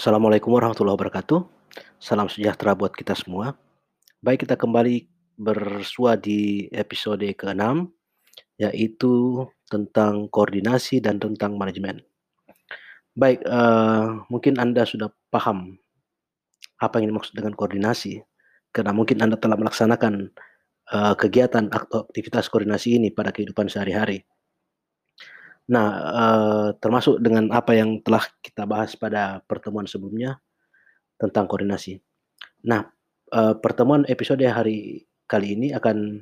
Assalamualaikum warahmatullahi wabarakatuh. Salam sejahtera buat kita semua. Baik, kita kembali bersua di episode ke-6, yaitu tentang koordinasi dan tentang manajemen. Baik, uh, mungkin Anda sudah paham apa yang dimaksud dengan koordinasi, karena mungkin Anda telah melaksanakan uh, kegiatan atau aktivitas koordinasi ini pada kehidupan sehari-hari. Nah, uh, termasuk dengan apa yang telah kita bahas pada pertemuan sebelumnya tentang koordinasi. Nah, uh, pertemuan episode hari kali ini akan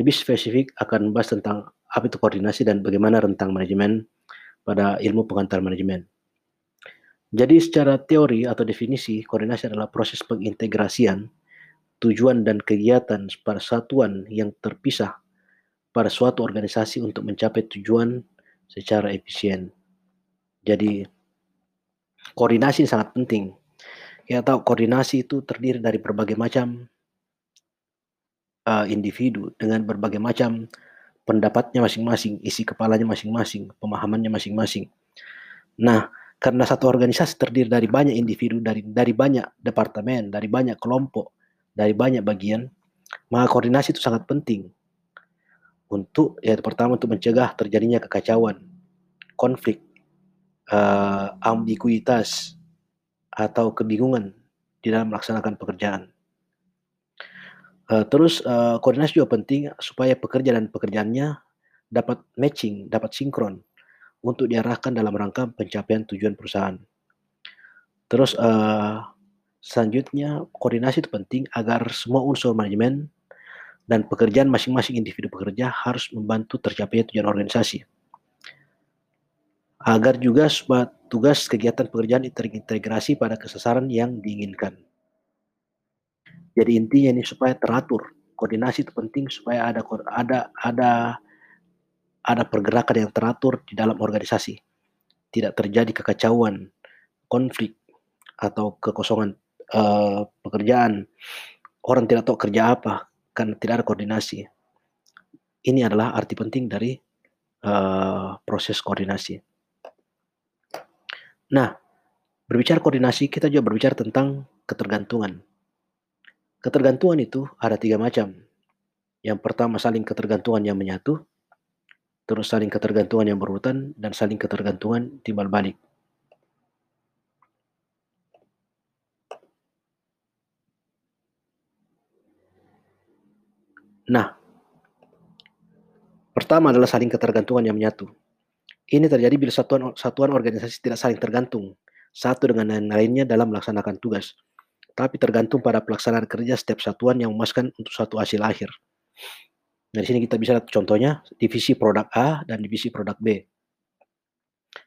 lebih spesifik akan membahas tentang apa itu koordinasi dan bagaimana rentang manajemen pada ilmu pengantar manajemen. Jadi secara teori atau definisi, koordinasi adalah proses pengintegrasian tujuan dan kegiatan pada satuan yang terpisah pada suatu organisasi untuk mencapai tujuan secara efisien. Jadi koordinasi sangat penting. Kita tahu koordinasi itu terdiri dari berbagai macam uh, individu dengan berbagai macam pendapatnya masing-masing, isi kepalanya masing-masing, pemahamannya masing-masing. Nah, karena satu organisasi terdiri dari banyak individu, dari dari banyak departemen, dari banyak kelompok, dari banyak bagian, maka koordinasi itu sangat penting untuk ya pertama untuk mencegah terjadinya kekacauan, konflik, uh, ambiguitas atau kebingungan di dalam melaksanakan pekerjaan. Uh, terus uh, koordinasi juga penting supaya pekerja dan pekerjaannya dapat matching, dapat sinkron untuk diarahkan dalam rangka pencapaian tujuan perusahaan. Terus uh, selanjutnya koordinasi itu penting agar semua unsur manajemen dan pekerjaan masing-masing individu pekerja harus membantu tercapainya tujuan organisasi. Agar juga tugas kegiatan pekerjaan terintegrasi pada kesesaran yang diinginkan. Jadi intinya ini supaya teratur. Koordinasi itu penting supaya ada ada ada ada pergerakan yang teratur di dalam organisasi. Tidak terjadi kekacauan, konflik atau kekosongan uh, pekerjaan. Orang tidak tahu kerja apa karena tidak ada koordinasi. Ini adalah arti penting dari uh, proses koordinasi. Nah, berbicara koordinasi, kita juga berbicara tentang ketergantungan. Ketergantungan itu ada tiga macam. Yang pertama saling ketergantungan yang menyatu, terus saling ketergantungan yang berurutan, dan saling ketergantungan timbal balik. Nah, pertama adalah saling ketergantungan yang menyatu. Ini terjadi bila satuan, satuan organisasi tidak saling tergantung satu dengan yang lainnya dalam melaksanakan tugas tapi tergantung pada pelaksanaan kerja setiap satuan yang memuaskan untuk satu hasil akhir. Nah, di sini kita bisa lihat contohnya divisi produk A dan divisi produk B.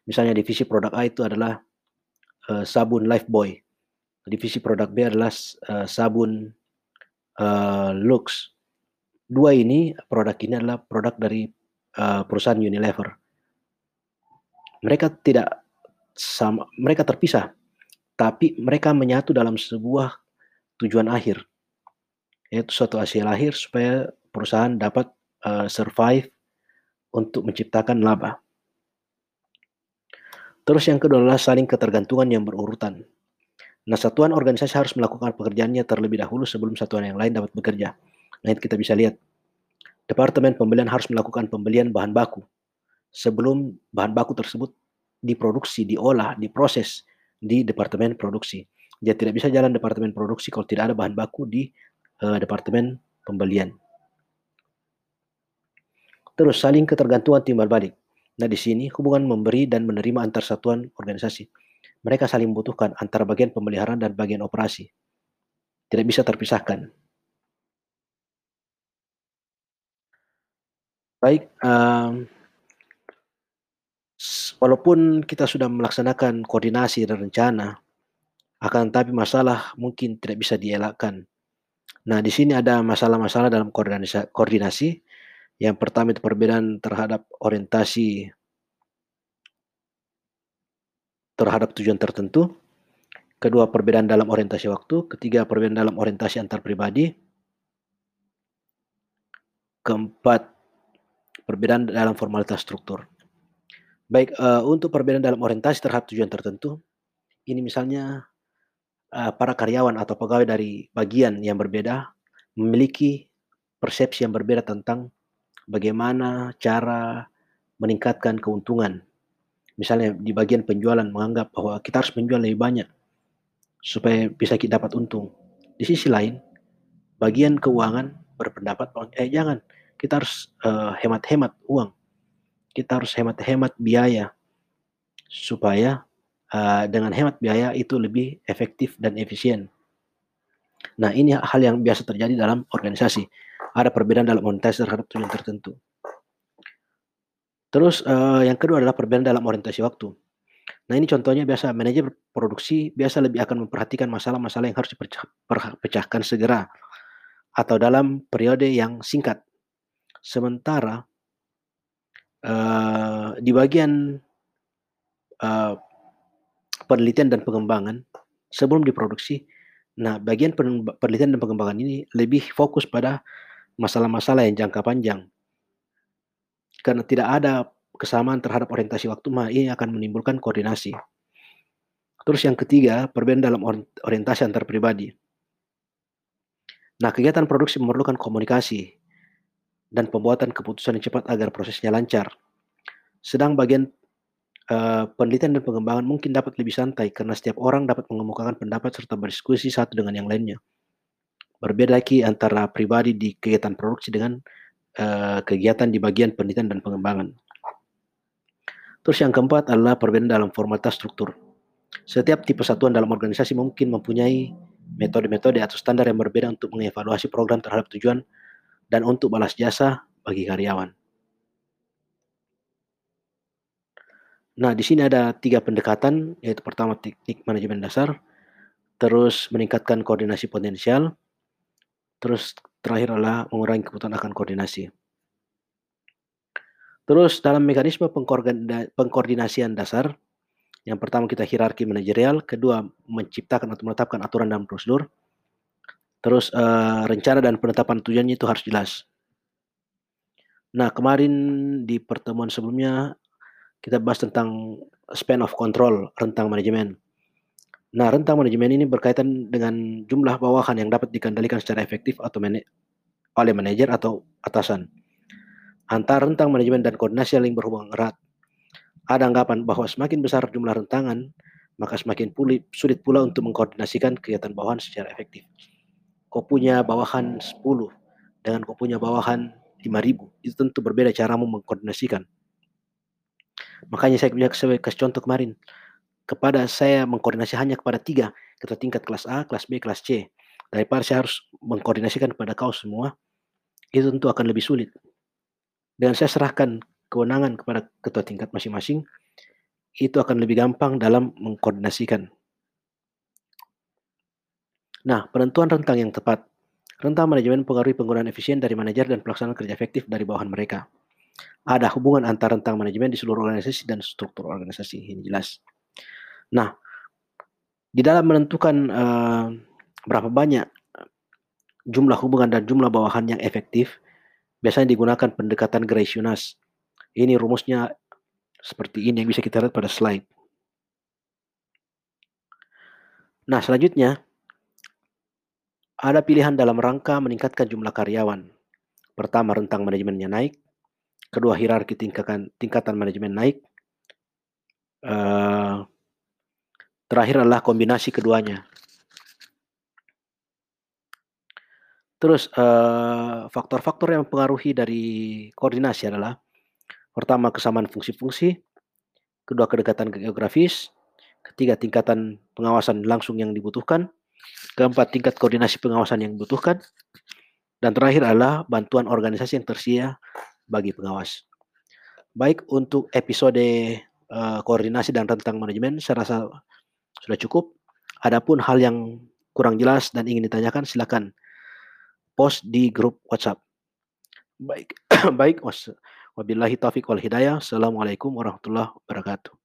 Misalnya divisi produk A itu adalah uh, sabun Lifebuoy. Divisi produk B adalah uh, sabun uh, Lux. Dua ini produk ini adalah produk dari uh, perusahaan Unilever. Mereka tidak sama, mereka terpisah tapi mereka menyatu dalam sebuah tujuan akhir, yaitu suatu hasil akhir supaya perusahaan dapat uh, survive untuk menciptakan laba. Terus yang kedua adalah saling ketergantungan yang berurutan. Nah, satuan organisasi harus melakukan pekerjaannya terlebih dahulu sebelum satuan yang lain dapat bekerja. Nah, kita bisa lihat. Departemen pembelian harus melakukan pembelian bahan baku sebelum bahan baku tersebut diproduksi, diolah, diproses, di departemen produksi. Jadi tidak bisa jalan departemen produksi kalau tidak ada bahan baku di uh, departemen pembelian. Terus saling ketergantungan timbal balik. Nah di sini hubungan memberi dan menerima antar satuan organisasi. Mereka saling membutuhkan antara bagian pemeliharaan dan bagian operasi. Tidak bisa terpisahkan. Baik, um, walaupun kita sudah melaksanakan koordinasi dan rencana, akan tapi masalah mungkin tidak bisa dielakkan. Nah, di sini ada masalah-masalah dalam koordinasi, koordinasi. Yang pertama itu perbedaan terhadap orientasi terhadap tujuan tertentu. Kedua, perbedaan dalam orientasi waktu. Ketiga, perbedaan dalam orientasi antar pribadi. Keempat, perbedaan dalam formalitas struktur. Baik, uh, untuk perbedaan dalam orientasi terhadap tujuan tertentu, ini misalnya, eee, para karyawan atau pegawai dari bagian yang berbeda, memiliki persepsi yang berbeda tentang bagaimana cara meningkatkan keuntungan. Misalnya di bagian penjualan menganggap bahwa kita harus menjual lebih banyak, supaya bisa kita dapat untung. Di sisi lain, bagian keuangan berpendapat "Eh jangan, kita harus, eee, hemat-hemat uang, kita harus hemat-hemat biaya." Supaya, eee, dengan hemat biaya itu lebih efektif dan efisien. Nah ini hal yang biasa terjadi dalam organisasi, ada perbedaan dalam orientasi terhadap tujuan tertentu. Terus, eee, yang kedua adalah perbedaan dalam orientasi waktu. Nah ini contohnya biasa manajer produksi biasa lebih akan memperhatikan masalah-masalah yang harus dipecah perha pecahkan segera, atau dalam periode yang singkat. Sementara eee, di bagian eee, penelitian dan pengembangan, sebelum diproduksi, nah bagian pen penelitian dan pengembangan ini lebih fokus pada masalah-masalah yang jangka panjang. Karena tidak ada kesamaan terhadap orientasi waktu, mah ini akan menimbulkan koordinasi. Terus yang ketiga, perbedaan dalam ori orientasi antar pribadi. Nah, kegiatan produksi memerlukan komunikasi dan pembuatan keputusan yang cepat agar prosesnya lancar. Sedang bagian, eee, penelitian dan pengembangan mungkin dapat lebih santai karena setiap orang dapat mengemukakan pendapat serta berdiskusi satu dengan yang lainnya. Berbeda lagi antara pribadi di kegiatan produksi dengan, eee, kegiatan di bagian penelitian dan pengembangan. Terus yang keempat adalah perbedaan dalam formalitas struktur. Setiap tipe satuan dalam organisasi mungkin mempunyai metode-metode atau standar yang berbeda untuk mengevaluasi program terhadap tujuan dan untuk balas jasa bagi karyawan. Nah, di sini ada tiga pendekatan, yaitu pertama teknik manajemen dasar, terus meningkatkan koordinasi potensial, terus terakhir adalah mengurangi kebutuhan akan koordinasi. Terus dalam mekanisme pengkoordinasian dasar, yang pertama kita hierarki manajerial, kedua menciptakan atau menetapkan aturan dan prosedur, terus, eee, rencana dan penetapan tujuannya itu harus jelas. Nah kemarin di pertemuan sebelumnya, kita bahas tentang span of control, rentang manajemen. Nah rentang manajemen ini berkaitan dengan jumlah bawahan yang dapat dikendalikan secara efektif atau oleh manajer atau atasan. Antara rentang manajemen dan koordinasi saling berhubungan erat. Ada anggapan bahwa semakin besar jumlah rentangan, maka semakin sulit pula untuk mengkoordinasikan kegiatan bawahan secara efektif. Kau punya bawahan 10 dengan kau punya bawahan 5.000, itu tentu berbeda caramu mengkoordinasikan. Makanya saya kasih contoh kemarin, kepada saya mengkoordinasi hanya kepada 3, ketua tingkat kelas A, kelas B, kelas C. Daripada saya harus mengkoordinasikan kepada kau semua, itu tentu akan lebih sulit. Dan saya serahkan kewenangan kepada ketua tingkat masing-masing, itu akan lebih gampang dalam mengkoordinasikan. Nah, penentuan rentang yang tepat. Rentang manajemen mempengaruhi penggunaan efisien dari manajer dan pelaksanaan kerja efektif dari bawahan mereka. Ada hubungan antara rentang manajemen di seluruh organisasi dan struktur organisasi, ini jelas. Nah, di dalam menentukan, eee, berapa banyak jumlah hubungan dan jumlah bawahan yang efektif, biasanya digunakan pendekatan Grey-Yunus. Ini rumusnya seperti ini yang bisa kita lihat pada slide. Nah selanjutnya ada pilihan dalam rangka meningkatkan jumlah karyawan. Pertama, rentang manajemennya naik. Kedua, hierarki tingkatan tingkatan manajemen naik. Eee, terakhir adalah kombinasi keduanya. Terus, eee, faktor-faktor yang mempengaruhi dari koordinasi adalah, pertama kesamaan fungsi-fungsi, kedua kedekatan geografis, ketiga tingkatan pengawasan langsung yang dibutuhkan, Keempat, tingkat koordinasi pengawasan yang dibutuhkan. Dan terakhir adalah bantuan organisasi yang tersedia bagi pengawas. Baik untuk episode uh, koordinasi dan rentang manajemen, saya rasa sudah cukup. Adapun hal yang kurang jelas dan ingin ditanyakan, silakan post di grup WhatsApp. Baik, baik. Wabillahi taufiq wal hidayah. Assalamualaikum warahmatullahi wabarakatuh.